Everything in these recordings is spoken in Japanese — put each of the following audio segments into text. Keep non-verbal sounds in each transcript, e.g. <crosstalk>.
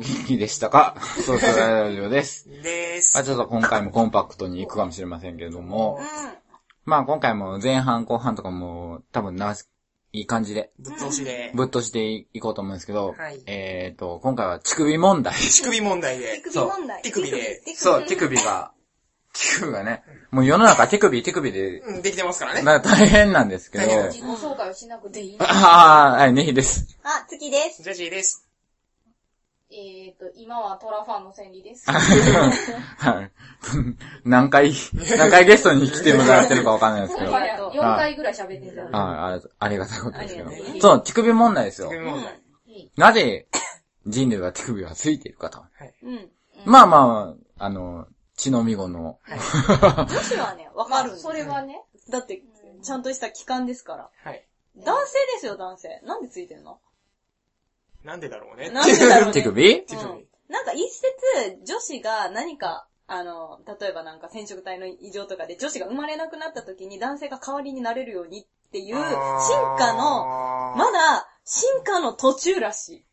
元気でしたか？そうそうラジオです。です。まあちょっと今回もコンパクトに行くかもしれませんけれども、まあ今回も前半後半とかも多分な、いい感じでぶっ通しで。ぶっとしていこうと思うんですけど、はいえっ、と、今回は乳首問題。乳首問題で手。首問題。手首でそう、手首が、手首がね、もう世の中手首手首で、うん、できてますからね。な大変なんですけど、自己紹介をしなくていいああ、はい、ネヒです。あ、月です。ジャジーです。えーと、今はトラファンの千里です。<laughs> はい。何回、何回ゲストに来てもらってるかわかんないですけど。はい、4回ぐらい喋ってんじゃん。ありありがたいことですけど。そう、乳首問題ですよ乳。首問題。なぜ人類は手首がついているかと。うん。まあまあ、あの、血のみ子の。女子はね、わまあかるそれはね、だって、ちゃんとした器官ですから。はい。男性ですよ、男性。なんでついてんの？なんでだろうね。なんでだろうね。<laughs> 手首？手首うんなんか一説、女子が何か、あの、例えばなんか染色体の異常とかで女子が生まれなくなった時に男性が代わりになれるようにっていう、進化の、まだ進化の途中らしい。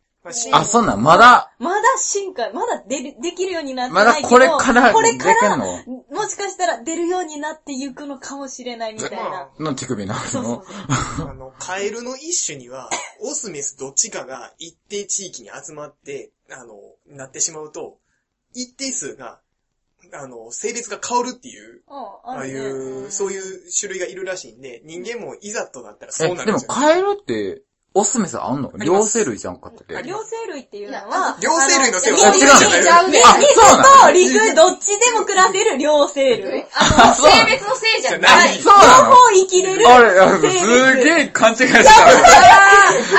あ、そんなん、まだ、まだ進化、まだ出る、できるようになってまだないけど。これからこれかできんら、の？もしかしたら出るようになっていくのかもしれないみたいな。の手首なそうそうのそう。あの、カエルの一種には、<laughs> オスメスどっちかが一定地域に集まって、あの、なってしまうと、一定数が、あの、性別が変わるっていう、うんああいあるねう、そういう種類がいるらしいんで、人間もいざとなったらそうなるんですよ。カエルって、オスメスあんの？両生類じゃんかったっけ？両生類っていうのいは、両生類の生あ物あ違うの水ちゃうねあ、そう陸、どっちでも暮らせる両生類。あの、そう性別のせいじゃな。ないいそうな両の方生きれるあれ、す物。げえ勘違いした。あ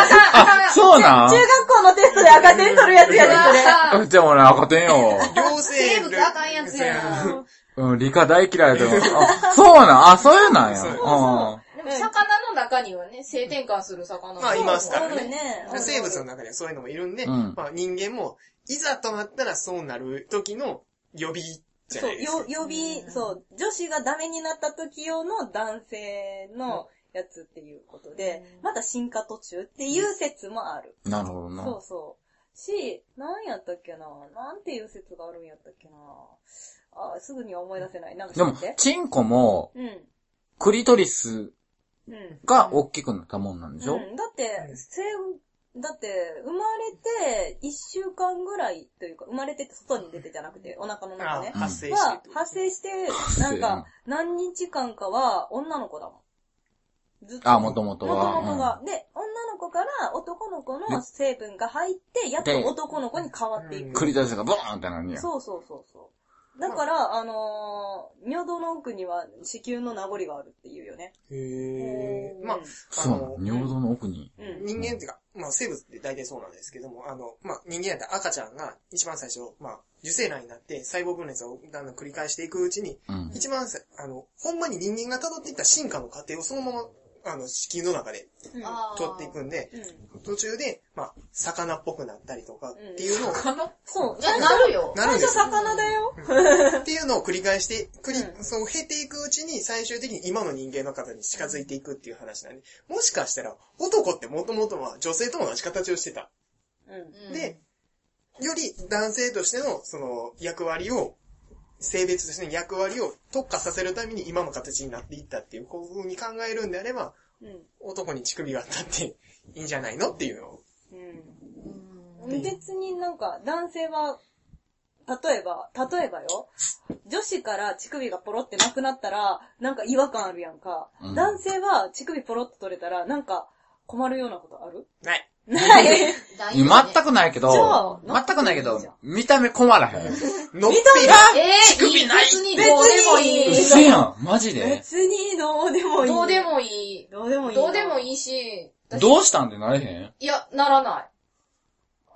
かん、あかん。そうなん？中学校のテストで赤点取るやつやで、それ。あじゃあ俺赤点よ。両生生物あかんやつやな。うん、理科大嫌いだよ。あ、そうなん？あ、そういうなんや。そううん。でも魚の中にはね、性転換する魚もまあいますからね。ね生物の中にはそういうのもいるんで、うんまあ人間も、いざとなったらそうなる時の予備じゃそう、ないですか。よ、予備、そう、女子がダメになった時用の男性のやつっていうことで、まだ進化途中っていう説もある。なるほどな。そうそう。し、何やったっけな？なんていう説があるんやったっけな？あ、すぐには思い出せない。なんかでもチンコも、うん。クリトリスうん。が大きくなったもんなんでしょ、うん、だって、生、だって、生まれて、一週間ぐらいというか、生まれてって外に出てじゃなくて、お腹の中ね。あ発生して発生して、なんか、何日間かは女の子だもん。ずっと。あ、もともとは。元々が。で、女の子から男の子の成分が入って、やっとで男の子に変わっていうん、く。クリトリスがボーンってなるんや。そうそうそうそう。だから、あのー、尿道の奥には子宮の名残があるっていうよね。へー。まあ、そうの？の尿道の奥に？うん。人間っていうか、まあ生物って大体そうなんですけども、あの、まあ人間やったら赤ちゃんが一番最初、まあ受精卵になって細胞分裂をだんだん繰り返していくうちに、うん。一番さ、あの、ほんまに人間が辿っていった進化の過程をそのまま、あの、子宮の中で取っていくんで、うん。途中で、まあ、魚っぽくなったりとかっていうのを、そう。なるよ。最初なるんですよ。魚だよ。っていうのを繰り返して、繰り、うんそう、経ていくうちに最終的に今の人間の方に近づいていくっていう話なんで、もしかしたら、男ってもともとは女性と同じ形をしてた。うん。で、より男性としての、その、役割を、性別としての役割を特化させるために今の形になっていったっていう、こういう風に考えるんであれば、うん。男に乳首があったっていいんじゃないのっていうのを。うん。別になんか、男性は、例えば、例えばよ、女子から乳首がポロってなくなったら、なんか違和感あるやんか。うん男性は乳首ポロって取れたら、なんか困るようなことある？ない。ない。<laughs> 全くないけどあ、全くないけど、見た目困らへん。のっぺり。えー、乳首ない別にどうでもいい。嘘やん、マジで？別にどうでもいい。どうでもいい。どうでもいいな。どうでもいいし、私どうしたんってなれへん？いや、ならない。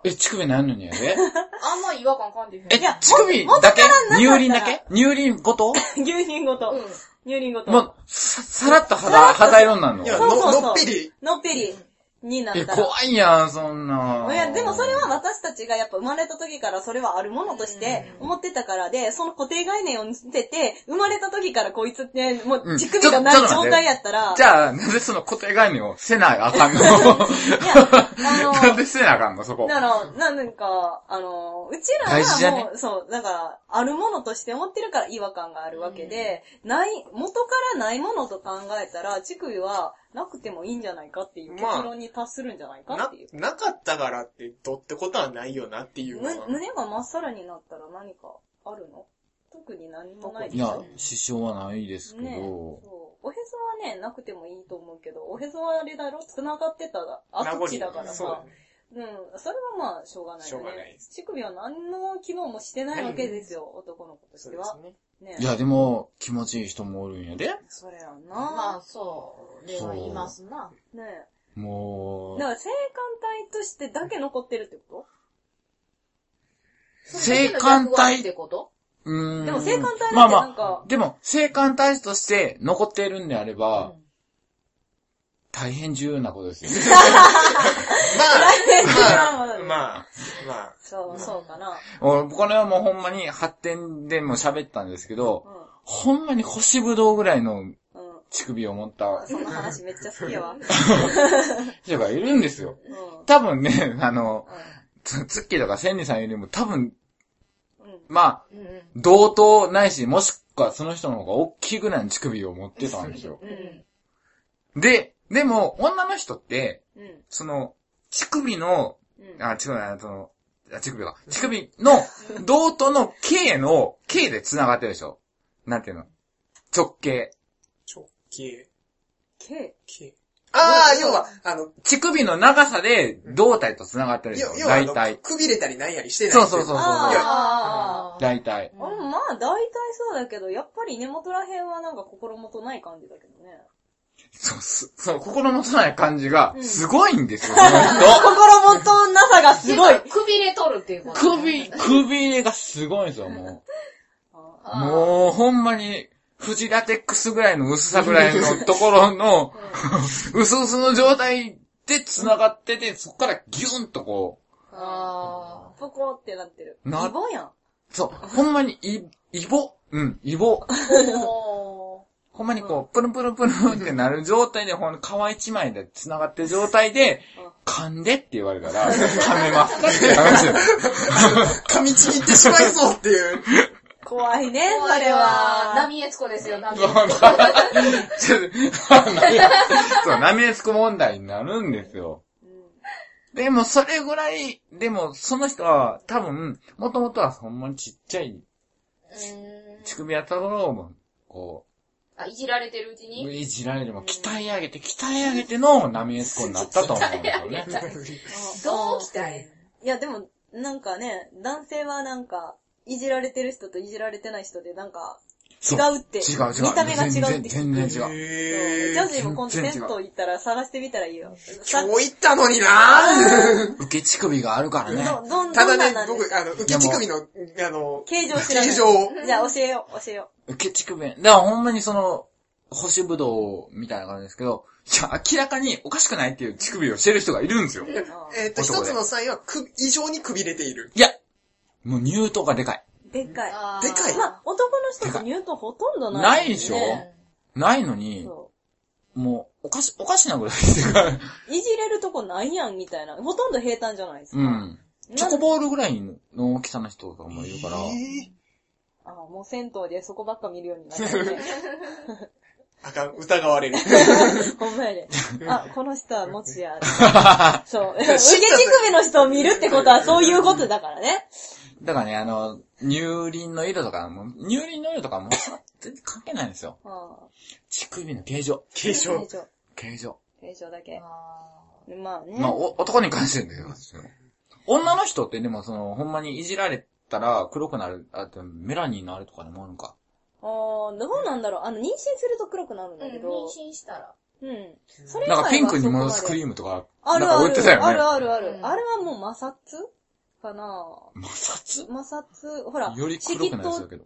え、乳首ないのにやで？<laughs> あんま違和感感じへん。え、いや乳首だけ？乳輪だけ？乳輪ごと？<laughs> 牛乳ごと。うん。乳輪ごと。もう、さ、さらっと肌、肌色になるの？いや、そうそうそうの、のっぺり。のっぺり。になっえ、たら。怖いやん、そんな。いや、でもそれは私たちがやっぱ生まれた時からそれはあるものとして思ってたからで、その固定概念を捨てて、生まれた時からこいつってもうんう乳首がない状態やったら、じゃあ、なんでその固定概念をせなあかんの？いや、あの、<laughs> なんでせなあかんの、そこ？だから、なんか、あの、うちらはもう、そう、だから、あるものとして思ってるから違和感があるわけで、ない、元からないものと考えたら、乳首はなくてもいいんじゃないかっていう結論に達するんじゃないかなっていう。、なかったからって、どってことはないよなっていうのは。む胸がまっさらになったら何かあるの？特に何もないでいや支障はないですけど、ね。おへそはね、なくてもいいと思うけど、おへそはあれだろ？繋がってたら、跡地だからさ。うん、それはまあ、しょうがないよしょうがないね。乳首は何の機能もしてないわけですよ、男の子としては。そうですね。ねいや、でも、気持ちいい人もおるんやで。それやな。まあ、そう。では言いますな。ねもうだか、ら性感帯としてだけ残ってるってこ性感それだけの役割っ帯てこと？うーん。とでも性感帯だってまあまなんかあ、、でも、性感帯として残っているんであれば、うん大変重要なことですよ。<laughs> まあ、まあ、うんまあ、まあ、そう、そうかな。俺これはもうほんまに発展でも喋ったんですけどう、ほんまに星ぶどうぐらいのん。うん。乳首を持ったそんな話めっちゃ好きやわ。<laughs> 人がいるんですよ。うん。多分ね、あの、ツツッキーとかセンニさんよりも多分、うん。まあ、うんうん。同等ないし、もしくはその人の方が大きいぐらいの乳首を持ってたんですよ。うん。で、でも、女の人って、うん。その、乳首の、うん。あ、違うな、その、あ乳首か。乳首の、同等の K の、K で繋がってるでしょなんていうの直径。直径、K。K。ああ、要はあの、乳首の長さで胴体と繋がってるでしょ要要はあの、大体。くびれたりなんやりしてないそうそうそうそう。あ大体。あ。うんまあ、大体そうだけど、やっぱり根元らへんはなんか心もとない感じだけどね。そう、すそう、心もとない感じがう、んすごいんですよ、この人。心もとなさがすごい。くびれ取るっていうこと。首、首入れがすごいんですよ、もあう。もう、ほんまに、フジラテックスぐらいの薄さぐらいのところの、薄々の状態で繋がってて、そっからギュンとこあポコってなってる。なイボやん。う、そう、ほんまにイ、イボ？うん、イボ。<laughs> ほんまにこう、プルンプルンプルンってなる状態で、ほんと皮一枚で繋がってる状態で、噛んでって言われたら、噛めますかって話よ。<laughs> 噛みちぎってしまいそうっていう。怖いね、う、それは。ナミエツコですよ、ナミエそうツコ。そう、ナミエスコ問題になるんですよ。でも、それぐらい、でも、その人は、多分、もともとはほんまにちっちゃい、乳首やったところを、こあ、いじられてるうちう、にいじられても、鍛え上げて、鍛え上げてのナミエスコになったと思うんですよね。<laughs> どう鍛えいや、でも、なんかね、男性はなんか、いじられてる人といじられてない人でなんか、違そううって。違う違う。見た目が違うって。全然違う。ジャジーも今度全然違う銭湯行ったら探してみたらいいよ。さ今日行ったのにな受け乳首があるからね。ど、どん、ただねどんなん、なんです僕、あの、受け乳首の、あの、形状知らない。形状をじゃあ教えよう、教えよ受け乳首。だからほんまにその、星ぶどうみたいな感じですけど、いや、明らかにおかしくないっていう乳首をしてる人がいるんですよ。えっと、一つのサインは、く、異常にくびれている。いや、もう乳頭がでかい。でっかい。でかいまあ、男の人って乳頭ほとんどない、ないでしょ？ねないのに、そもう、おかし、おかしなぐらいっていうか、う。いじれるとこないやん、みたいな。ほとんど平坦じゃないですか。うん。チョコボールぐらいの大きさの人とかもいるから、あもう銭湯でそこばっか見るようになったね。<laughs> あかん、疑われる。<laughs> ほんまやで。あ、この人は持ちや。<laughs> そう。受け乳首の人を見るってことはそういうことだからね。だからね、あの、乳輪の色とかも、乳輪の色とかも全然関係ないんですよ。あ乳首の形状。形状。形状。形状。形状だけ。あまあね。まあ、お男に関してだけど、女の人ってでもその、ほんまにいじられたら黒くなる、あとメラニンのあるとかでもあるのか。あーどうなんだろう。あの、妊娠すると黒くなるんだけど。妊娠したら。うん。それなんかピンクに戻すクリームとか、なんあるある。か売ってたよね。あるあるある。うんあれはもう摩擦かな摩擦？摩擦、ほら、より黒くなるやつだけど。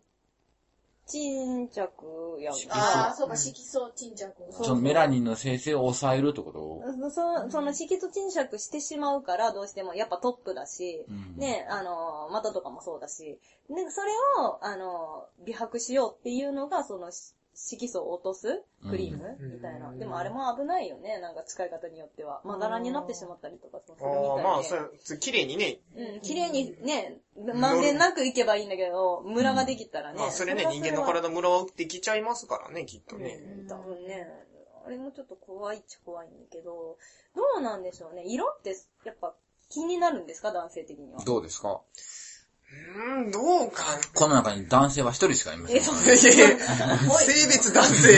沈着やんああ、か。そうか、色素沈着。そのメラニンの生成を抑えるってことそうそその色素沈借してしまうから、どうしても、やっぱトップだし、うん。ね、あの、股とかもそうだし、で、それを、あの、美白しようっていうのが、その、し色素を落とすクリーム、うんみたいな。うんでもあれも危ないよね、なんか使い方によっては。まだらになってしまったりとかするみたいで。ああ、まあ、それ、綺麗にね、うん、綺麗にね、まんべんなくいけばいいんだけど、ムラができたらね。まあ、それね、は人間の体ムラはできちゃいますからね、きっとね。うん、多分ね、あれもちょっと怖いっちゃ怖いんだけど、どうなんでしょうね。色ってやっぱ気になるんですか男性的には？どうですか？うーん、どうかこの中に男性は一人しかいません。え、そういやいやいや。<laughs> 性別男性。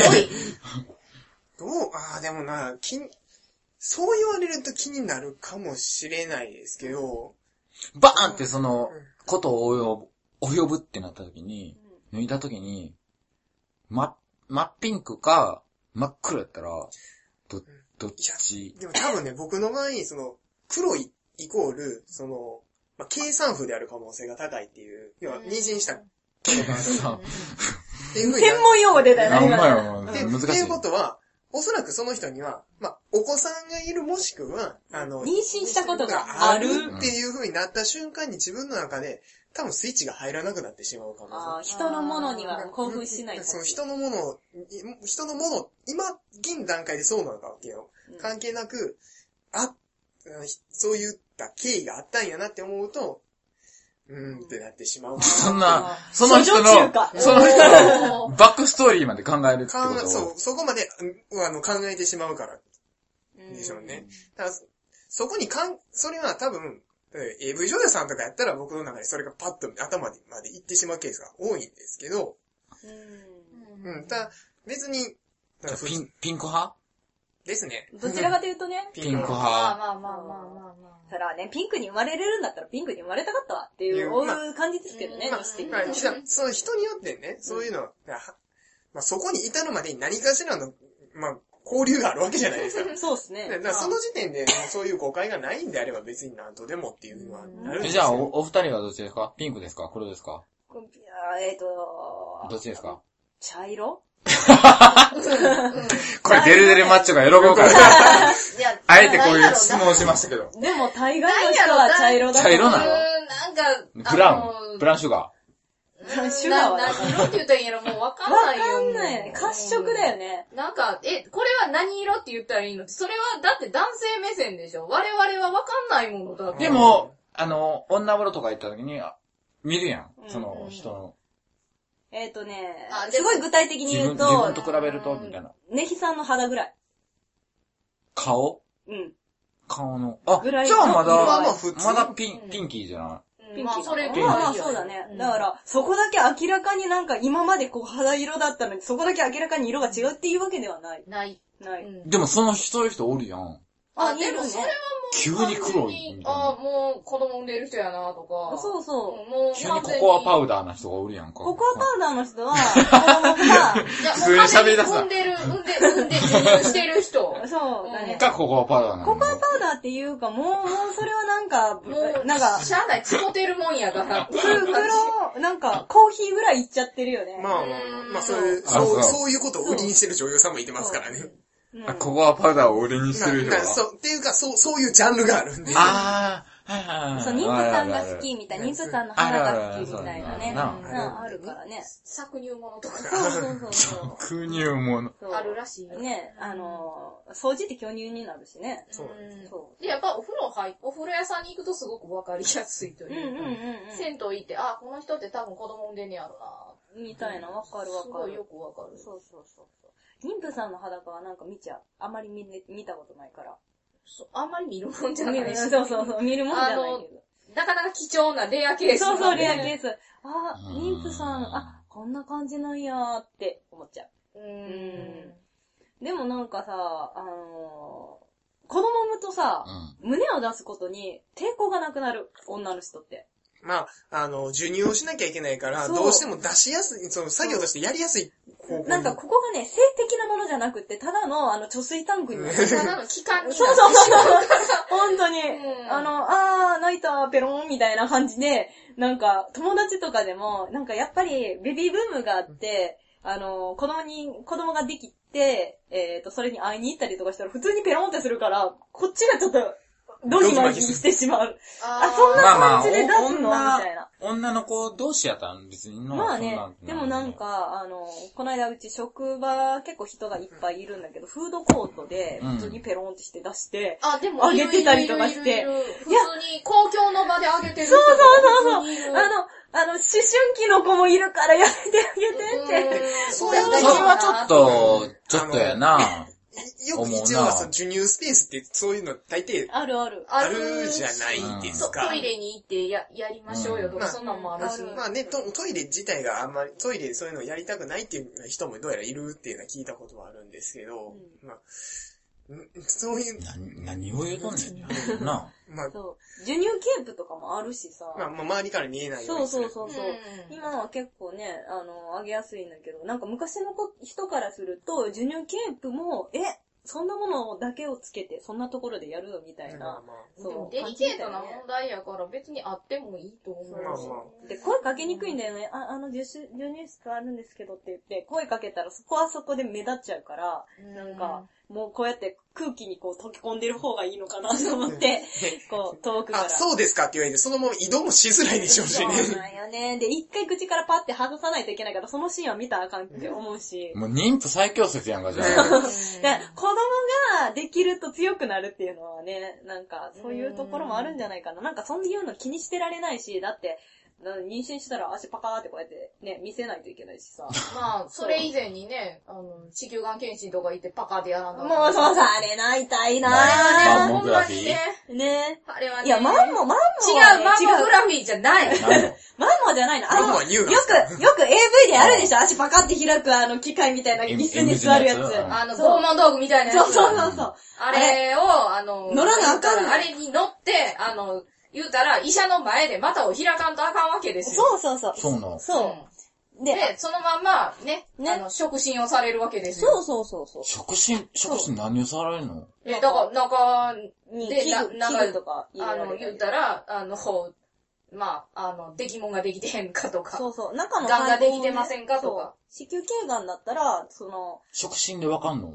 どうああ、でもな、気に、そう言われると気になるかもしれないですけど、バーンってその、ことを及ぶ、及ぶってなった時に、脱いだ時に、ま、真っピンクか、真っ黒やったら、ど、どっち？でも多分ね、僕の場合、その、黒いイコール、その、まあ、計算符である可能性が高いっていう、要は、妊娠したことがあるさ <laughs> っていうふうにな専門用語出たよね、あんま難しいっていう。ことは、おそらくその人には、まあ、お子さんがいるもしくは、あの、妊娠したことがある。っていう風になった瞬間に自分の中で、多分スイッチが入らなくなってしまう可能性。あー人のものには興奮しない。その人のもの人のもの、今、現段階でそうなのかっていうの。うん。関係なく、あ、そういった経緯があったんやなって思うと、うーんってなってしまう。そんな、その人の、その人の <laughs> バックストーリーまで考えるって考えことそう、そこまで、うんあの、考えてしまうからうんでしょうね。だから、そこにかん、それは多分、えー AV 女優さんとかやったら僕の中でそれがパッと頭まで行ってしまうケースが多いんですけど、うん。うん、ただ別に、ピン、ピンク派？ですね。どちらかというとね、<laughs> ピンク派。まあまあまあまあまあまあ。そらね、ピンクに生まれれるんだったらピンクに生まれたかったわっていう、いう感じですけどね、まあ女子的にまあ、その人によってね、そういうの、はまあ、そこに至るまでに何かしらの、まあ、交流があるわけじゃないですか。<laughs> そうですね。だからその時点で、そういう誤解がないんであれば別に何とでもっていうのはなるんですじゃあ、お、お二人はどっちですか？ピンクですか？黒ですか？こいやえっ、とどっちですか？茶色？<laughs> これ、デレデレマッチョが喜ぶから、いや、<laughs> あえてこういう質問をしましたけど。でも大概の人は茶色だ茶色なのなんか、ブラウン、ブラウンシュガうんシュガーはな何色って言ったらいいんやろもうわかんわないよ。かんないよね。褐色だよね。なんか、え、これは何色って言ったらいいの？それは、だって男性目線でしょ我々はわかんないものだ。でも、あの、女風呂とか行った時に、あ見るやんその人の、えっ、とねすごい具体的に言うと自分と、比べると、みたいな。ネヒさんの肌ぐらい。顔？うん。顔の。あ、ぐらいじゃあままあまあだ、普通まだピン、ピンキーじゃなピンキーまあ、それピンキーまあまあそうだね。だから、そこだけ明らかになんか今までこう肌色だったのに、そこだけ明らかに色が違うっていうわけではない。ない。ない。うんい。でもそのそういう人おるやん。あ、でもそれはもう急に黒いみたいあ、な。もう子供産んでる人やなとか。そうそう。もう急にココアパウウダーな人がおるやんか。ココアパウダーの人は、子供が、普通に喋り出産んでる、産んで、産んで、授乳してる人。<laughs> そうだね。がココアパウダーなの。ココアパウダーっていうか、もう、もうそれはなんか、もう、なんか、しゃあない、使ってるもんやから。く黒、なんか、コーヒーぐらいいっちゃってるよね。まあまあまあ、まあそういう、あそう、そうそういうことを売りにしてる女優さんもいてますからね。うんあ、ココアパウダーを売りにしてる人はまあまあそう、っていうか、そう、そういうジャンルがあるんで。あー、はいはいはい。そう、妊婦さんが好きみたいな、妊婦さんの花が好きみたいなね。あるからね。搾乳物とかそうそうそうそう。空乳もの。そうあるらしいよ。ね、あの、掃除って巨乳になるしね。そううんそで、やっぱお風呂入、お風呂屋さんに行くとすごくわかりやすいとう。うんいうか。うんうんうん。銭湯行って、あ、この人って多分子供産んでんねやろな。みたいな、わかるわかる。すごいよくわかる。そうそうそう。妊婦さんの裸はなんか見ちゃう。あまり見れ見たことないから。そうあんまり見るもんじゃな見いし。るそうそうそう、見るもんじゃないけど。なかなか貴重なレアケース。そうそう、レアケース。あ、うん妊婦さん、あ、こんな感じなんやーって思っちゃう。うーん。でもなんかさ、あのー子供産むとさ、うん。胸を出すことに抵抗がなくなる、女の人って。まあ、あの、授乳をしなきゃいけないから、そうどうしても出しやすい、その作業としてやりやすい方向に。なんかここがね、性的なものじゃなくって、ただのあの貯水タンクに。うんそうただの期間になってそうそうそう。本当に。んあの、あー、泣いた、ペロンみたいな感じで、なんか、友達とかでも、なんかやっぱり、ベビーブームがあって、あの、子供に、子供ができで、えっ、と、それに会いに行ったりとかしたら普通にペロンってするから、こっちがちょっと、ドギマギしてしまう。あ、そんなまあまあ、感じで出すの、おみたいな。女の子同士やったら別にのまあね。でもなん、か、あの、この間うち職場結構人がいっぱいいるんだけど、フードコートでうん。普通にペロンってして出して、あ、でも、あげてたりとかして。いるいるいるいる。普通に公共の場であげてる人そうそうそうそう。あの、あの、思春期の子もいるからやめてあげてって。うん。そうれはちょっと、ちょっとやな。よく一応その授乳スペースってそういうの大抵あるある。あるじゃないですそか。トイレに行ってや、やりましょうよとか、うんそんなんもあるし。うんまあねト、トイレ自体があんまり、トイレでそういうのをやりたくないっていう人もどうやらいるっていうのは聞いたことはあるんですけど、うまあ、んそういう、何、何を言うとんねん。なまあ、そう。授乳ケープとかもあるしさ。まあ、まあ周りから見えないようそうにする。そうそうそう。うん今は結構ね、あの、あげやすいんだけど、なんか昔の子人からすると、授乳ケープも、え、そんなものだけをつけて、そんなところでやるのみたいな。まあまそうでもデリケートな問題やから別にあってもいいと思う。まあまで、声かけにくいんだよね。あ、あの、授乳授乳室あるんですけどって言って、声かけたらそこはそこで目立っちゃうから、なんか、もうこうやって空気にこう溶け込んでる方がいいのかなと思って、<laughs> こう、遠くから。あ、そうですかって言われて、そのまま移動もしづらいでしょうしそうね。なんよね。で、一回口からパッて外さないといけないから、そのシーンは見たらあかんって思うし。もう妊婦最強説やんか、じゃあ。<laughs> で、子供ができると強くなるっていうのはね、なんか、そういうところもあるんじゃないかな。なんか、そういうの気にしてられないし、だって、な妊娠したら足パカーってこうやってね、見せないといけないしさ。まあ、それ以前にね、あの、子宮がん検診とか行ってパカでやらんもうそうさ、あれな、痛いなマンモほんグラフィーまにね。ねあれはね。いや、マンモ、マンモ違はねう、マンモグラフィーじゃない。マンモじゃないの。あの、マンモは乳よく、よく AV であるでしょ足パカって開くあの機械みたいな椅子に座るやつ。あの、そう拷問道具みたいなやつ。そうそうそうそう。あれを、あの、乗らなあかんねんあれに乗って、あの、言うたら、医者の前で股を開かんとあかんわけですよ。そうそうそう。そうなのそう。うで、で、そのまんま、ね、ねあの、触診をされるわけですよ。そうそうそうそう。触診、触診何をされるの？え、だから、なんか、に、で器具、な器具とかあの、言うたら、あの、まあ、あの、出来物ができてへんかとか。そうそう。中のがんができてませんかとか。そう子宮頸がんだったら、その、触診でわかんの？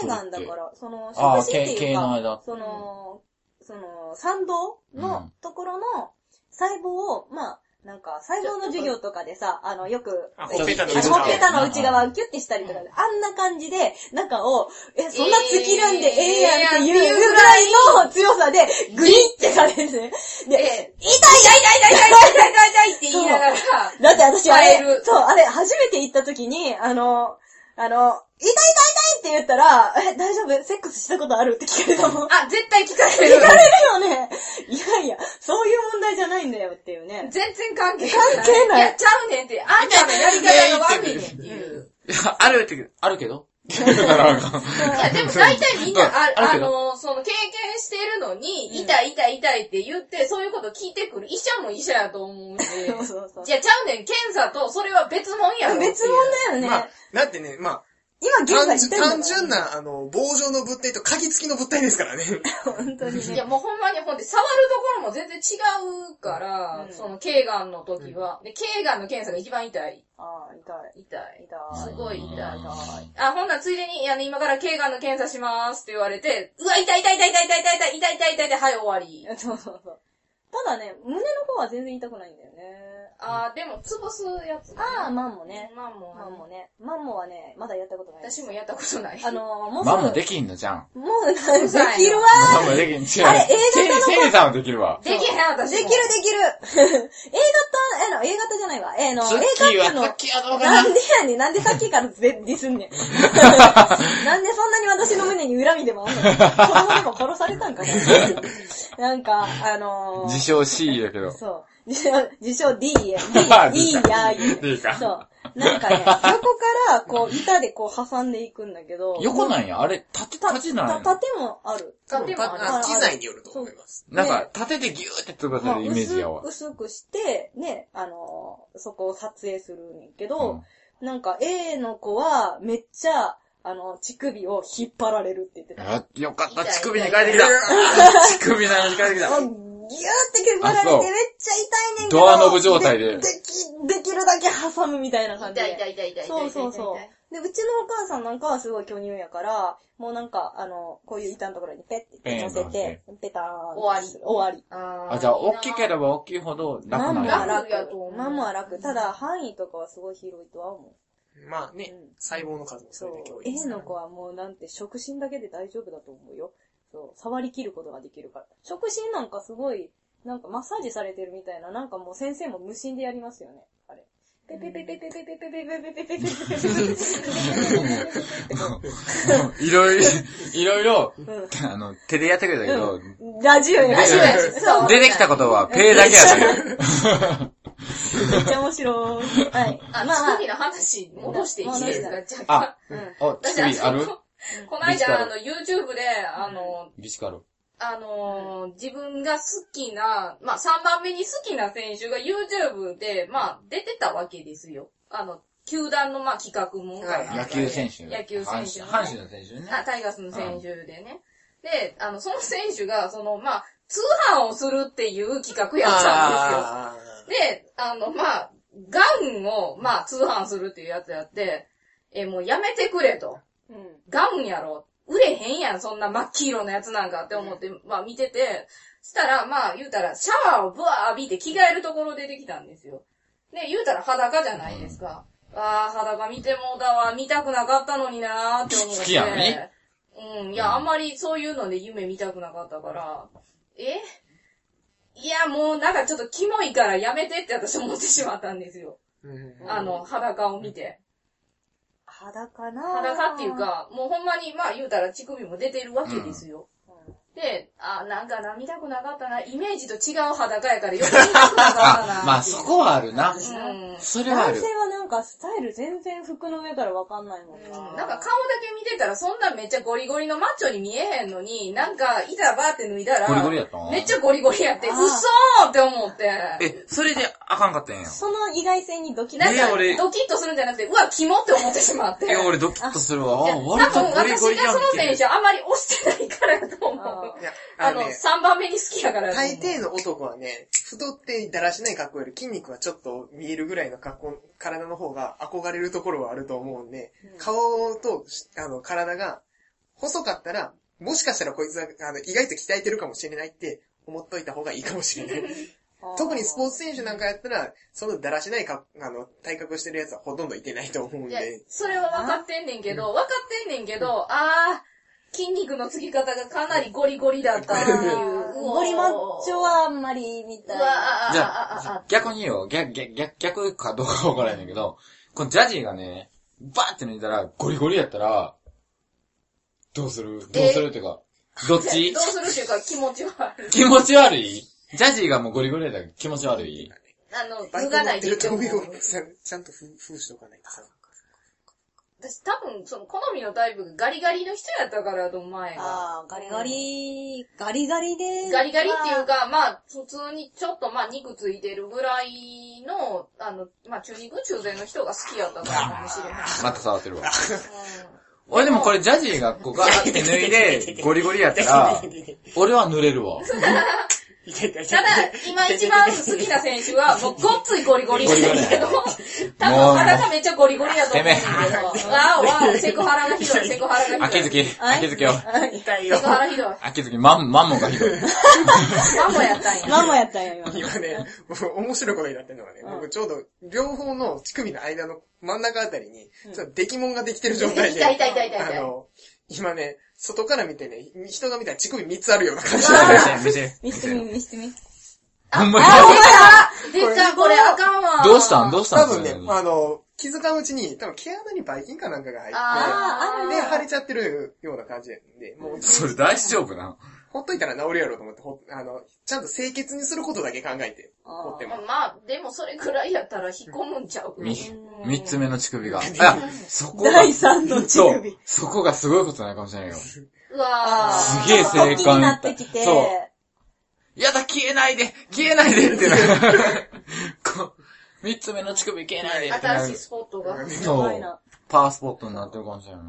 頸がんだから、その、触診って毛、いうか、毛の間。その、その、参道のところの細胞を、まあ、なんか、細胞の授業とかでさ、あの、よく、あほっぺたの内側。をキュッてしたりとか、あんな感じで、中を、え、そんな突きるんでええやんっていうぐらいの強さで、グリってされるね。で、痛い痛い痛い痛い痛い痛い痛いって言いながら、だって私あれ、そう、あれ、初めて行った時に、あの、あの、痛い痛い痛いって言ったら、え、大丈夫？セックスしたことある？って聞かれたもん。あ、絶対聞かれる。聞かれるよね。いやいや、そういう問題じゃないんだよっていうね。全然関係ない。関係ないや、ちゃうねんって。あんたのやり方が悪いねんっていう。いや、あるって、あるけど。だからあかんいや、でも大体みんな、ああの、その経験してるのに、痛い痛い痛いって言って、そういうこと聞いてくる医者も医者やと思うんで。そうそうそう。じゃあちゃうねん、検査とそれは別物やろ。別物だよね。まあ、だってね、まあ、今現在単純言ってんだから単純。な、あの、棒状の物体と鍵付きの物体ですからね。<laughs> 本当にいや、ね。もうほんまにほんで、触るところも全然違うから、うんその、頸がんの時は。で、頸がんの検査が一番痛い。ああ、痛い。痛い。痛い。すごい痛い。痛い。あ、ほんならついでに、あの、今から頸がんの検査しますって言われて、うわ、痛い痛い痛い痛い痛い痛い痛い痛い痛い痛い痛いはい、終わり。そうそうそう。ただね、胸の方は全然痛くないんだよね。あー、でも、潰すやつ。ああ、マンモね。マンモマンモね。マンモはね、まだやったことない。私もやったことない。あのー、もう。ママできんのじゃん。もう、できるわママできん。違う。あれ A 型のセリさんはできるわ。できへん、私も。できるできる <laughs> A 型、えの、A 型じゃないわ。えの、ツ A 型のさっ、きはどうかななんでやねん、なんでさっきからディスんねん。<laughs> なんでそんなに私の胸に恨みでもあんの？<laughs> 子供でも殺されたんかな？なんか、あのー、自称 C やけど。そう。自称、自称 D や。<laughs> D、D や、言う D かそう。なんかね、横から、こう、板でこう挟んでいくんだけど。横なんや？あれ、縦、た縦なんや。た縦もある。縦もあるあ機材によると思います。なんか、縦でギューって潰されるイメージやわ。薄薄くして、ね、あのーそこを撮影するんやけど、なんか A の子はめっちゃ、あの、乳首を引っ張られるって言ってた。あ、よかった。乳首に変えてきた。<laughs> 乳首なのに変えてきた。ギューって引っ張られてめっちゃ痛いねんけど。ドアノブ状態ででき、できるだけ挟むみたいな感じで。痛い痛い痛い痛い。そうそうそう。で、うちのお母さんなんかはすごい巨乳やから、もうなんか、あの、こういう板のところにペッて乗せて、ペターン。終わり終わり。ああ、じゃあ、大きければ大きいほど楽なんや。マンモは楽楽やと思う。マンモは楽。ただ、範囲とかはすごい広いとは思う。まあねうん、細胞の数もそれだけ多。いで A すからの子はもうなんて、触診だけで大丈夫だと思うよ。そう。触り切ることができるから。触診なんかすごい、なんかマッサージされてるみたいな、なんかもう先生も無心でやりますよね。あれ。ペペペペペペペペペペペペペペペペいろいろ、<laughs> いろいろ、うんあの、手でやってくれたけど、ラジオやラジオやしそう出てきたことはペーだけやったよ。めっちゃ面白い。はい。あ、まあまあ乳首の話戻していい？ですか戻若干あ。うん。お、乳首あるここの間、あの、YouTube で、あの、ビシカル。あのー自分が好きな、まあ、3番目に好きな選手が YouTube で、まあ、出てたわけですよ。あの、球団の、まあ、企画も、はい野球選手。野球選手のね阪神の選手ね。あ、タイガースの選手でね。で、あの、その選手が、その、まあ、通販をするっていう企画やったんあですよ。で、あの、まあ、ガンを、まあ、通販するっていうやつやって、え、もうやめてくれと。うん。ガンやろ。売れへんやん、そんな真っ黄色のやつなんかって思って、まあ見てて、したら、まあ言うたら、シャワーをブワー浴びて着替えるところ出てきたんですよ。で、言うたら裸じゃないですか。ああ、裸見てもうだわ、見たくなかったのになーって思って。好きやのにうん、いや、あんまりそういうので夢見たくなかったから、え？いや、もうなんかちょっとキモいからやめてって私思ってしまったんですよ。ーうんあの、裸を見て。裸な裸っていう、か、もうほんまに、まあ言うたら乳首も出てるわけですよ。で、あ、なんかな、見たくなかったな。イメージと違う裸やからよく見たくなかったな。あ、まあそこはあるな。うん。それはある。男性はなんかスタイル全然服の上からわかんないもんな。うんなんか顔だけ見てたらそんなめっちゃゴリゴリのマッチョに見えへんのに、なんかいざバーって脱いだら、ゴリゴリやったん？めっちゃゴリゴリやって、嘘ーって思って。え、それであかんかったんや。その意外性にドキドキ。なんかドキッとするんじゃなくて、うわ、キモって思ってしまって。え、俺ドキッとするわ。あ、いや割と多分ゴリゴリやん私がその選け。手あんまり押してないからやと思あう。いや、あの、あのね、3番目に好きやからやと思う。大抵の男はね、太ってだらしない格好より筋肉がちょっと見えるぐらいの格好、体の方が憧れるところはあると思うんで、顔と、あの、体が細かったら、もしかしたらこいつは、あの、意外と鍛えてるかもしれないって思っといた方がいいかもしれない。特にスポーツ選手なんかやったら、そのだらしないか、あの、体格してるやつはほとんどいてないと思うんいやで、、それは分かってんねんけど、分かってんねんけど、あー、筋肉のつき方がかなりゴリゴリだったっていう。<laughs> ゴリマッチョはあんまりみたいな。じゃあ、あ、ああ、、逆によ、逆、逆、逆逆かどうかわからないんだけど、このジャジーがね、バーって抜いたら、ゴリゴリやったら、どうする？どうするっていうか、どっち？どうするっていうか気持ち悪い。気持ち悪い？ジャジーがもうゴリゴリやったら気持ち悪い？あの、バイク脱がない乗ってるとちゃんちゃんと封封しとかないとさ。私多分、その、好みのタイプがガリガリの人やったからやと思う、前が。ああ、ガリガリ、ガリガリで。ガリガリっていうか、まあ、普通にちょっとまあ肉ついてるぐらいの、あの、まあ中肉中背の人が好きやったからかもしれない。また触ってるわ。う俺でもこれジャジーがこうガーって脱いで、ゴリゴリやったら、<laughs> 俺は濡れるわ。痛い痛い痛いただ、今一番好きな選手は、もうごっついゴリゴリやねんけど、多分裸めっちゃゴリゴリやと思うんだけど、わあわあ、<laughs> セクハラがひどい、セクハラがひどい。秋月、秋月よ。痛いよセク。ハラひどい。秋月、マン、マンモがひどい。マンモやったんや。ママやったんや、今。今ね、もう面白いことになってるのがね、うん僕ちょうど両方の乳首の間の真ん中あたりに、ちょっと出来物ができてる状態で、痛い痛い痛い痛い痛いあの、今ね、外から見てね、人が見たら乳首3つあるような感じ。見なんでせて、見せて。見してみ、見して。み。ほんまに。出た、これあかんわ。どうしたん？どうしたん？多分ねあの、気づかんうちに、多分毛穴にばい菌かなんかが入って、で、腫れちゃってるような感じで、もう、それ大丈夫なほっといたら治るやろうと思って、ほあの、ちゃんと清潔にすることだけ考えて、あー掘っても。まあ、でもそれくらいやったら引っ込むんちゃうみうん三つ目の乳首が。いや、そこが、第三の乳首。、そこがすごいことないかもしれないよ。うわーすげえ正解なってきて。そうやだ、消えないで消えないでってな <laughs> 三つ目の乳首消えないでってなる新しい。スポットが。やそうばいな。パワースポットになってるかもしれない。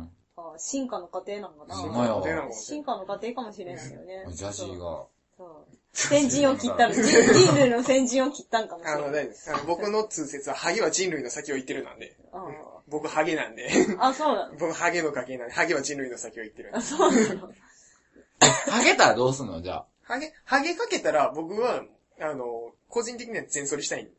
あ進化の過程なんかな。ほんまやわ進化の過程かもしれないよね。ジャジーが。そう。先陣を切ったの。人 <laughs> 人類の先陣を切ったんかもしれない。大丈夫です。あの僕の通説は、萩は人類の先を言ってるなんで。あ僕ハゲなんで。あ、そうなの？<laughs> 僕ハゲの家系なんで、ハゲは人類の先を言ってるあ、。そうなの？<laughs> ハゲたらどうすんの？じゃあ。ハゲ、ハゲかけたら僕は、あの、個人的には全剃りしたい。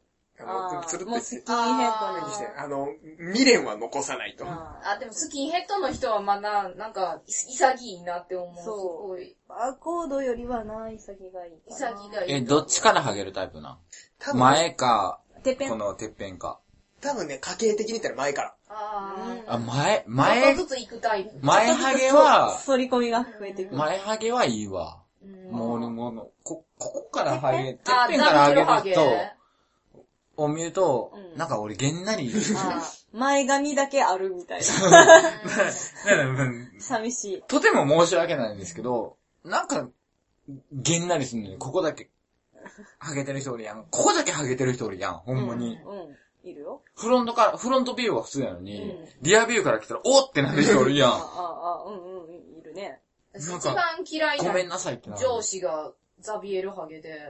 あの、あつるっーもうスとしてキンヘッドにして、の。あの、未練は残さないと。ああ、でもスキンヘッドの人はまだ、なんか、潔いなって思う。そうすごい。バーコードよりはな、潔がいい。潔がいい。え、どっちからハゲるタイプなん多分、前か、てっぺん。このてっぺんか。多分ね、家系的に言ったら前から。ああ、前、あ。前ちょっとずつ行くタイプ。前ハゲは、反り込みが増えてくる。前ハゲはいいわ。うんもう俺もの、こ、ここからハゲ、てっあ、ぺんからハゲザビエロる人を見るとう、んなんか俺げんなり、あー前髪だけあるみたいな。うん <laughs> 寂しい。とても申し訳ないんですけど、なんか、げんなりするのに、ここだけ、ハゲてる人おるやん。ここだけハゲてる人おるやん、ほんまに。うん。うん。いるよ。フロントから、フロントビューは普通やのに、うんリアビューから来たら、おーってなる人おるやあ、ん。あ、あ、うんうんうん、いるね。私なんか一番嫌いごめんななさいってなる。上司がザビエルハゲで、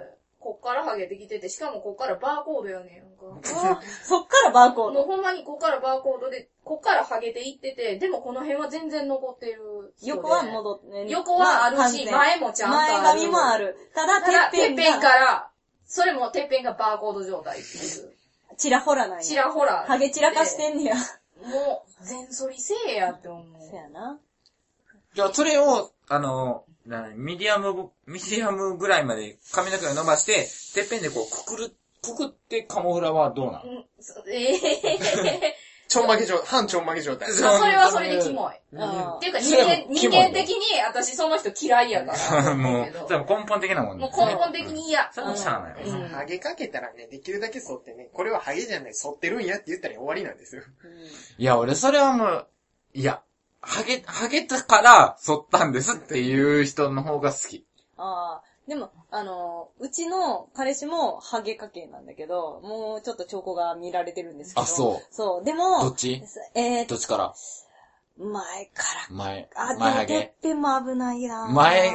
こっからハゲてきてて、しかもこっからバーコードやねんやんか。<laughs> そっからバーコード。もうほんまにこっからバーコードで、こっからハゲていってて、でもこの辺は全然残ってる人で。横は戻って、横はあるし、ま前もちゃんとある。前髪もある。ただ、ただ、てっぺんてっぺんかが、ら、それもてっぺんがバーコード状態っていう。ちらほらなんや。ちらほら。ハゲ散らかしてんねや。もう、全剃りせえやって思う。そやな。じゃあ、それを、あの、なミディアム、ミディアムぐらいまで髪の毛を伸ばして、てっぺんでこう、くくる、くくってカモフラはどうなの？ええ <laughs> ちょんまげ状、半ちょんまげ状態。それはそれでキモい。あっていうか人間、人間的に私その人嫌いやから。もう、けど。多分根本的なもんもう根本的に嫌。それはしゃあない。わ。うん。ハゲかけたらね、できるだけ剃ってね、これはハゲじゃない、剃ってるんやって言ったら終わりなんですよ。いや、俺それはもう、いや、ハゲ、ハゲたから剃ったんですっていう人の方が好き。ああ、でも、あの、うちの彼氏もハゲ家系なんだけど、もうちょっと兆候が見られてるんですけど。あそうそう。でどもっ、ち？えーどっちから？前か前。ら。あ、前ハでもてっも危ないな前？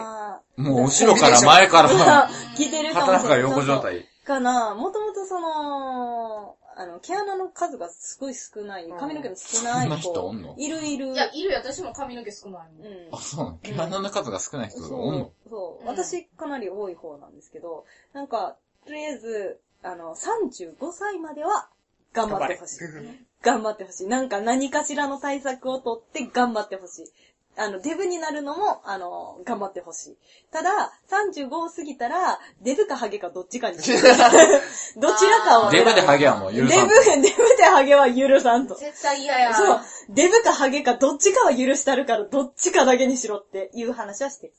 もう後ろから前から、<laughs> 来てるかもしれない。横状態。かな、もともとその、あの、毛穴の数がすごい少ない、髪の毛の少ないそんな人子おんの？いるいる。いや、いるよ。私も髪の毛少ないもん。うんあ、そうなの毛穴の数が少ない人がおんの？そう、そう、うん私かなり多い方なんですけど、なんか、とりあえず、あの、35歳までは頑張ってほしい。頑張ってほしい。なんか何かしらの対策をとって頑張ってほしい。あの、デブになるのも、あの、頑張ってほしい。ただ、35を過ぎたら、デブかハゲかどっちかに。<laughs> どちらかを選ぶ。デブでハゲはもう許さんと。デブ、デブでハゲは許さんと。絶対嫌や。そう。デブかハゲかどっちかは許したるから、どっちかだけにしろっていう話はしてる。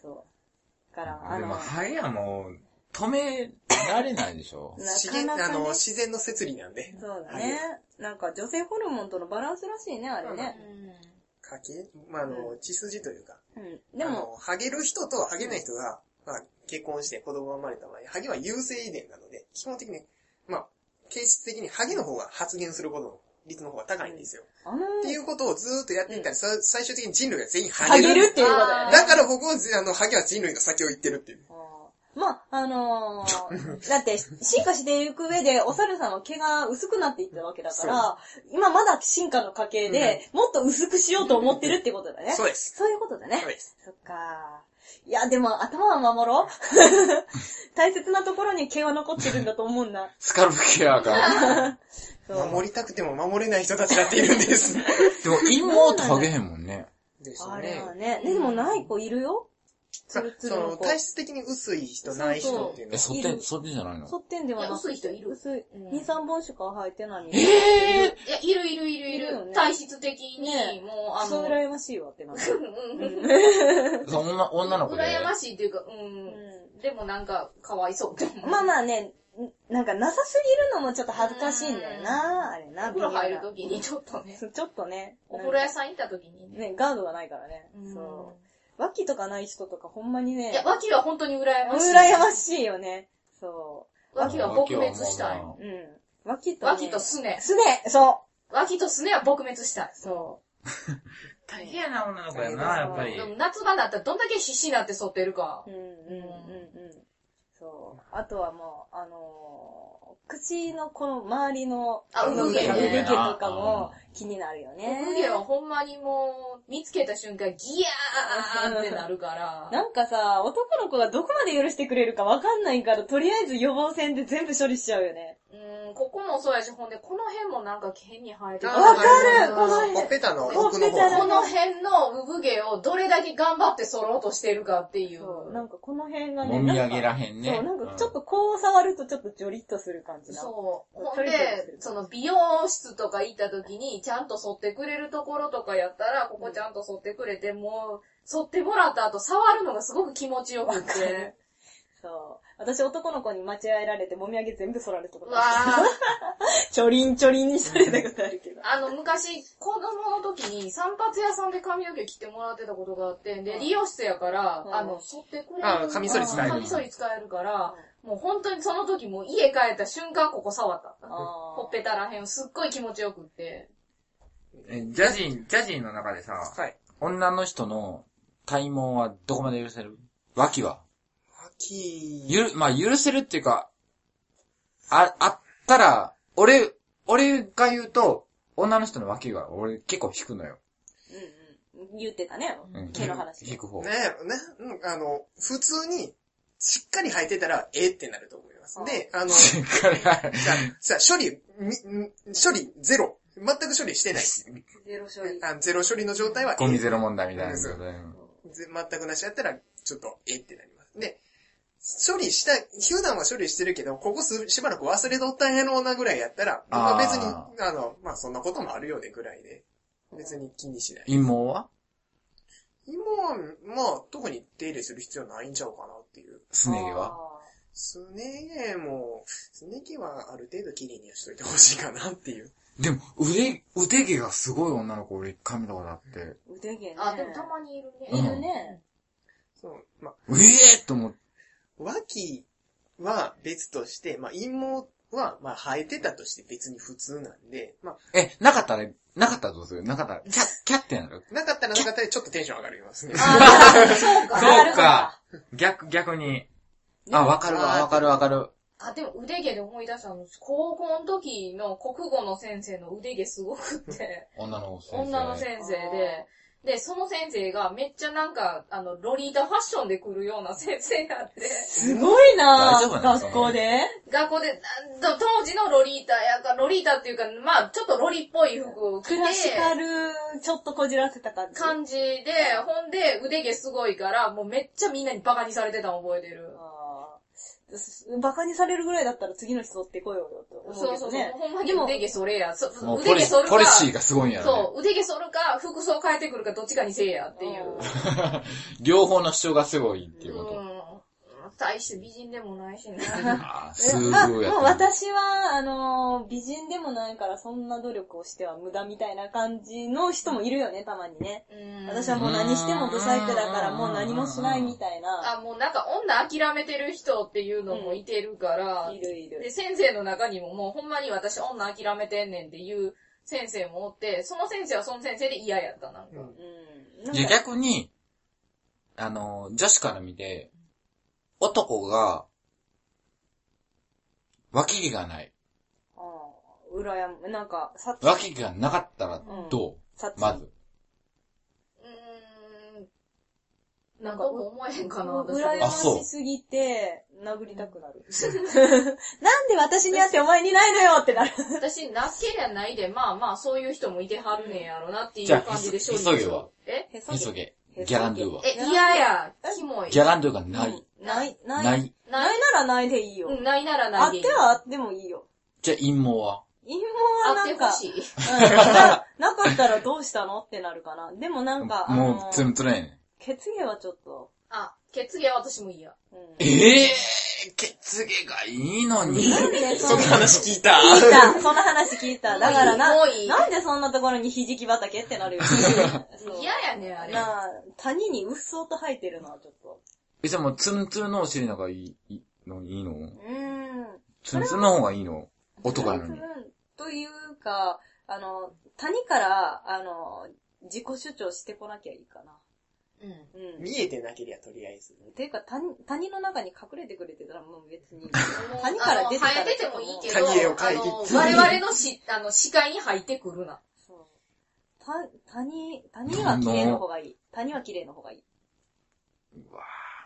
そう。だから、あの、でも、ハゲはもう、止められないでしょ。<laughs> 自然、あなかなか、ねの、、自然の摂理なんで。そうだね。なんか女性ホルモンとのバランスらしいね、あれね。家系まあ、あの、血筋というか。うん。でも、あの、ハゲる人とハゲない人が、まあ、結婚して子供が生まれた場合、ハゲは優性遺伝なので、基本的に、まあ、形質的にハゲの方が発現することの率の方が高いんですよ。あのっていうことをずーっとやっていったら、さ最終的に人類が全員ハハゲる。ゲるっていうことだよね。だから僕は、あの、ハゲは人類の先を行ってるっていう。あーまあ、あのー、<laughs> だって、進化していく上で、お猿さんは毛が薄くなっていったわけだから、今まだ進化の過程で、もっと薄くしようと思ってるってことだね。そうです。そういうことだね。そうです。そっかいや、でも頭は守ろう？<laughs> 大切なところに毛は残ってるんだと思うんだ。スカルプケアが。守りたくても守れない人たちだっているんです。でも、妹ハゲへんもんね。ですあねれはね。でもない子いるよ。その。体質的に薄い人、ない人っていうのえ、は、そって、そってじゃないの？剃ってんではなく薄い人いる薄い。うん2、3本しか生えてない。えいや、いるいるいるいる。いる体質的にね、もう、あの、そう羨ましいわってなる。うん <laughs> そ女女の子で？羨ましいっていうか、うん。でもなんか、かわいそうって思う。まあまあね、なんかなさすぎるのもちょっと恥ずかしいんだよな、あれな。お風呂入るときにちょっとね、ちょっとね。お風呂屋さん行ったときにね。ね、ガードがないからね。うんそう。脇とかない人とかほんまにね。いや、脇は本当に羨ましい。羨ましいよね。そ脇は撲滅したい。う。うん。脇と、ね。脇とすね。すねそ脇とすねは撲滅したい。う。そ <laughs> 大変やな、女の子やな、やっぱりで。も夏場だったらどんだけ必死になって剃ってるかう。。うんうんうんうん。そう。あとはもう、あのー口のこの周りの、あ産毛とかも気になるよね。産毛はほんまにもう、見つけた瞬間、ギヤーってなるから。なんかさ、男の子がどこまで許してくれるかわかんないから、とりあえず予防線で全部処理しちゃうよね。うん、ここもそうやし、ほんで、この辺もなんか変に生えてあわかるあこの辺ほっぺたの奥の方。この辺の産毛をどれだけ頑張って剃ろうとしてるかっていう。そう。なんかこの辺がね、もみあげなんからへんね。そう、なんかちょっとこう触るとちょっとジョリッとする感じな。そう。ほんでる、その美容室とか行った時に、ちゃんと剃ってくれるところとかやったら、ここちゃんと剃ってくれて、もう、剃ってもらった後、触るのがすごく気持ちよくって。<laughs> そう。私男の子に間違えられて、もみあげ全部剃られたこうとある。わちょりんちょりんにされたことあるけど。あの、昔、子供の時に散髪屋さんで髪の毛切ってもらってたことがあって、で、理容室やから、うんあの、剃ってくれる。あカミソリ使えるカミソリ使えるから、もう本当にその時もう家帰った瞬間ここ触った。ほっぺたらへん、すっごい気持ちよくって。えジャジー、ジャジーの中でさ、はい。女の人の体毛はどこまで許せる？脇は？秋。ゆる、まあ許せるっていうか、あ、あったら、俺、俺が言うと、女の人の脇が俺結構引くのよ。うんうん。言ってたねうん。毛の話。引く方。ねね、うんあの、普通に、しっかり生えてたら、えってなると思います。で、あの、<laughs> しっかりあるさ、さ処理、みん処理ゼロ。全く処理してない。ゼロ処理。あゼロ処理の状態は、ゴミゼロ問題みたいなそうことで。ぜ全くなしやったら、ちょっと、えってなります。で、処理した、普段は処理してるけど、ここすしばらく忘れとったんやろうなぐらいやったら、僕は別に、ああの、まあそんなこともあるよねぐらいで、別に気にしない。陰毛は？今は、まあ、特に手入れする必要ないんちゃうかなっていう。すね毛は？すね毛も、すね毛はある程度綺麗にはしといてほしいかなっていう。でも、腕、腕毛がすごい女の子俺一回見たことあって、腕毛ね。あ、でもたまにいるね。いるね。そう、まあ、うえーと思って、脇は別として、まあ、陰毛は、まあ、生えてたとして別に普通なんで、まあ、え、なかったら、なかったらどうする？なかったら、キャッ、キャッってなる？なかったらなかったらちょっとテンション上がりますね。そうか。そうか。<laughs> 逆、逆に。あ、わかるわ、わかるわかる。あ、でも腕毛で思い出したの、高校の時の国語の先生の腕毛すごくって、女の先生。女の先生で、で、その先生がめっちゃなんか、あの、ロリータファッションで来るような <laughs> 先生やって、すごいな大丈夫なの？学校で？学校で、な当時のロリータやか、ロリータっていうか、まあちょっとロリっぽい服を着て、クラシカル、ちょっとこじらせた感じ。感じで、ほんで腕毛すごいから、もうめっちゃみんなにバカにされてたの覚えてる。バカにされるぐらいだったら次の人取ってこようよと思うそうそうそう。けどね。ほんまにでも腕毛それや。そもう腕毛剃るか。ポリシーがすごいんやろね。そう、腕毛剃るか、服装変えてくるか、どっちかにせえやっていう。<laughs> 両方の主張がすごいっていうこと。うん。大して美人でもないしね。あーすあ、ごいや <laughs> もうったね。私は、あのー、美人でもないからそんな努力をしては無駄みたいな感じの人もいるよね、たまにね。うん私はもう何してもブサイクだからもう何もしないみたいな。あ、もうなんか女諦めてる人っていうのもいてるから、いるいるで、。先生の中にももうほんまに私女諦めてんねんっていう先生もおって、その先生はその先生で嫌やった、なんか。うんうん。なんいや、か逆に、あの、女子から見て、男が、脇毛がない。あー羨む、なんか、さ脇毛がなかったらどう、さまず。うーん。なんかも思えへんかな、私羨は。ましすぎて、殴りたくなる。<laughs> なんで私にあってお前にないのよってなる。私、なっけりゃないで、まあまあ、そういう人もいてはるねんやろなっていう感じでひそ処理急げはえ？へそ急げ。ギャランドゥは。え、嫌や。キモい。ギャランドゥがない。ない、ない。ない。ないならないでいいよ。うん、ないならあっないでいいて。はあってもいいよ。じゃあ陰謀は？陰謀はなんか、あってほしい。うんななかったらどうしたのってなるかな。でもなんか、あのもう、つるつるやねん。血毛はちょっと、あ、血毛は私も嫌。うん。ええー、血毛がいいのに。なんでそんな、話聞いた？聞いた。そんな話聞いた。だからな、なんでそんなところにひじき畑ってなるよ。<laughs> 嫌やねん、あれ。なあ、谷にうっそうと生えてるのはちょっと。え、じゃあもう、つるつるのお尻の方がいい、のいいの？うーん。つるつるの方がいいの？男なのに。というか、あの、谷から、あの、自己主張してこなきゃいいかな。うん。うん。見えてなければとりあえず。ていうか、谷、谷の中に隠れてくれてたらもう別に。谷から出てたらあの生えててもいいけど、谷絵を描いてあの我々のし、あの、視界に入ってくるな。そう。た、谷、谷は綺麗の方がいい。谷は綺麗の方がいい。うわ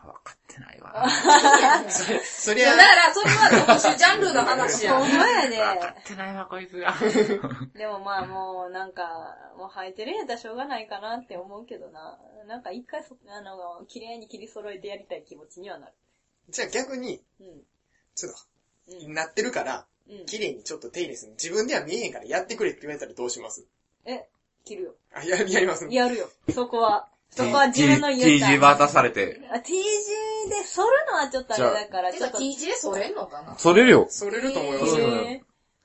ぁ、わかってないわ。<laughs> そりゃだ、からそれは特殊ジャンルの話やほ。んまやで。わかってないわ、こいつが。<laughs> でもまあもうなんか、もう生えてるんやったらしょうがないかなって思うけどな。なんか一回そ、あの、綺麗に切り揃えてやりたい気持ちにはなる。じゃあ逆に、うん。ちょっうと、なってるから、ん。うん。綺麗にちょっと手入れする。自分では見えへんからやってくれって言われたらどうします？え、切るよ。あ、や、やります？やるよ。そこは。そこは自 T 分の言 T った。字渡されて。あ T 字で剃るのはちょっとあれだから、てかちょっと。T 字で剃れんのかな？それるよ。それると思いますよ。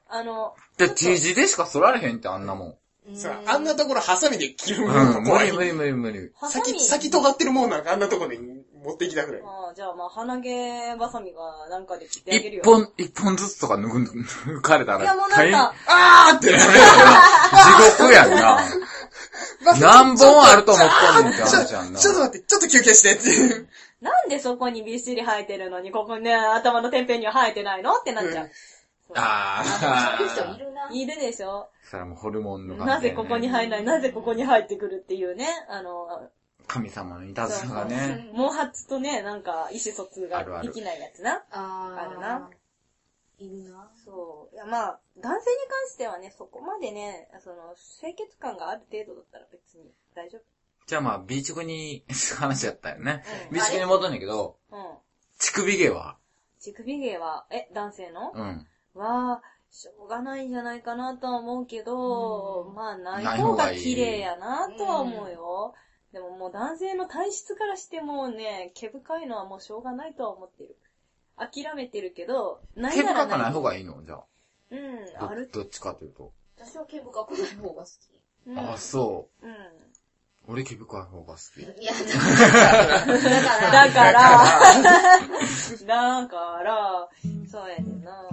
あの、で、T 字でしか剃られへんって、あんなもん。さあ、あんなところハサミで切るうのがん、無怖い理。無理無理無理。ハサミ。先、先尖ってるもんなんかあんなところに持っていきたくない。ああ、じゃあまあ、鼻毛バサミがなんかで切ってあげるよ。一本、一本ずつとか抜く、抜かれたら。いやもうなん大変か、あーって地獄やんな。<laughs> 何本あると思っとんねんってちょ話やんな。ちょっと待って、ちょっと休憩してっていう。なんでそこにびっしり生えてるのに、ここね、頭のてんぺんには生えてないのってなっちゃう。そうあそういう人いー。るな。いるでしょそれはもうホルモンの関係ねなぜここに生えない、なぜここに生えてくるっていうね、あの、神様のいたずらがね。毛髪とね、なんか意思疎通があるあるできないやつな。あーあるな。いるな。そう。いや、まあ、男性に関してはね、そこまでね、その、清潔感がある程度だったら別に大丈じゃあまあ、ビーチクに、話やったよね。うんビーチクに戻んねんけど、夫。うん。乳首毛は？乳首毛は、え、男性の？うん。は、しょうがないんじゃないかなとは思うけど、うんまあ、ない方方が綺麗やなとは思うよ。でももう男性の体質からしてもね、毛深いのはもうしょうがないとは思ってる。諦めてるけど、ない毛なら深くない方ががいいのじゃあ。うん、ある。どどっちかというと。私は毛深くない方が好き。うん、あ、そう。うん。俺毛深い方が好き。いや、だから、だから、<laughs> だから、そうやねんな。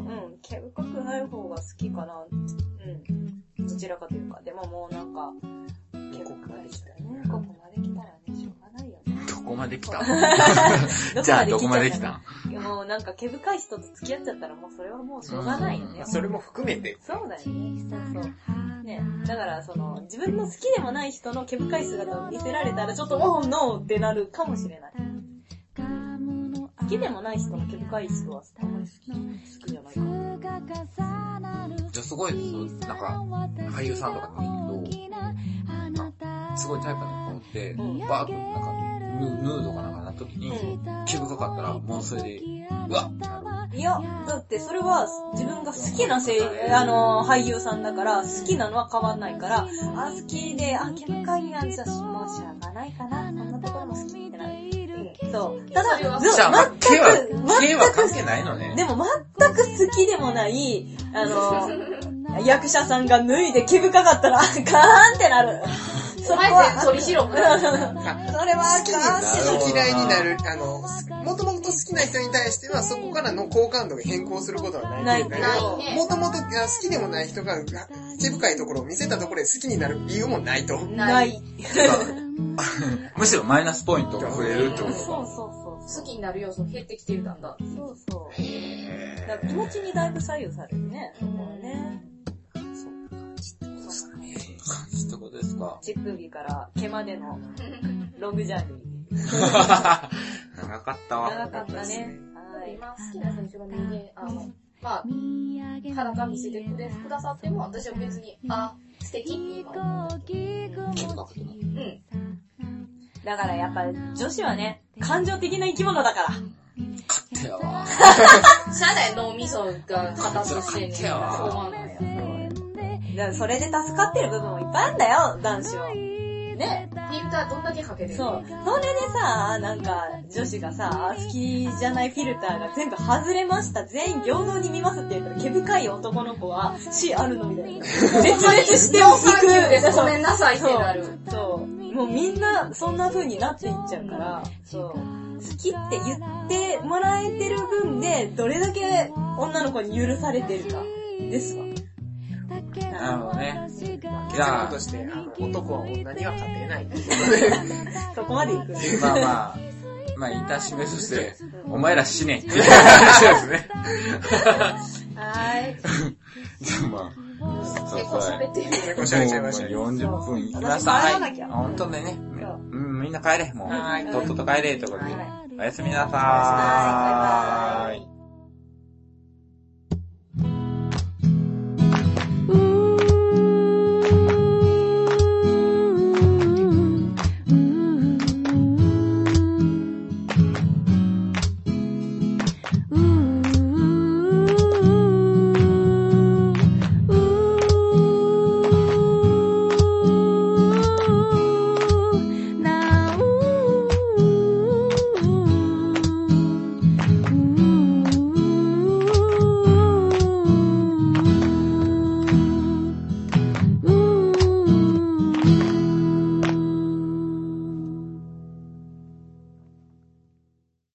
ない方が好きかな。うん。どちらかというか。でももうなんか、毛深い人ね。ここまで来たらね、しょうがないよね。どこまで来た？<laughs> どじゃあどこまで来た？もうなんか毛深い人と付き合っちゃったらもうそれはもうしょうがないよね。それも含めて。そうだよね。そうそう。ね。だから、その、自分の好きでもない人の毛深い姿を見せられたら、ちょっと、おーノーってなるかもしれない。好きでもない人の毛深い人は、あんまり好き好きじゃないかな。じゃあすごい、なんか、俳優さんとかに行くと、すごいタイプの子って、うんバーッとなんか、ヌヌードかなんかなった時に、毛深かったら、もうそれで、うわっ。いや、だってそれは自分が好きな声優、あの、俳優さんだから、好きなのは変わんないから、あ、好きで、あ、毛深いやつはもうしょうがないかな。こんなところも好き。そう。ただ、全く、毛は関係ないのね。でも全く好きでもない、あの、役者さんが脱いで毛深かったら、あかーんってなる。そお前全取りしろ。それはあ好きに、嫌いになる、あの、もともと好きな人に対しては、そこからの好感度が変更することはないけれどないもともと好きでもない人が毛深いところを見せたところで好きになる理由もないと。ない。<laughs> むしろマイナスポイントが増えるってことそうそうそう。好きになる要素減ってきてるんだ。そうそう。だから気持ちにだいぶ左右されるね。そこはね。そうええ感じってことですか。乳首から毛までのロングジャーニ長かったわ。ー。長かったね。はい。今好きな選手が人間、あの、まあ、裸見せてくれくださっても、私は別に、あ、素敵って今思う。毛深くても。うん。だからやっぱ女子はね、感情的な生き物だから。勝手やわ。しゃあない脳みそが形してんねん。だからそれで助かってる部分もいっぱいあるんだよ、男子は。ね。フィルターどんだけかけてるそう。それでさ、なんか、女子がさ、好きじゃないフィルターが全部外れました。全員平等に見ますって言ったら、毛深い男の子は、死あるのみたいな。絶滅してもノーサンキューです。そうごめんなさいってなる。そう。もうみんな、そんな風になっていっちゃうから、そう。好きって言ってもらえてる分で、どれだけ女の子に許されてるか、ですわ。なるほどね。毛結論として、あの、男は女には勝てないっていうことで。そこまで行く。まあまあ、まあ、いたしめとして、お前ら死ねっていう話ですね。はーい。じゃあまあ、そう結構喋ってる。結構喋っちゃいましたね。もう40分いきました。い。本当でね。そううん、みんな帰れ。もう、はいとっとと帰れ。ということではい。おやすみなさおやすみなさいバイバーい。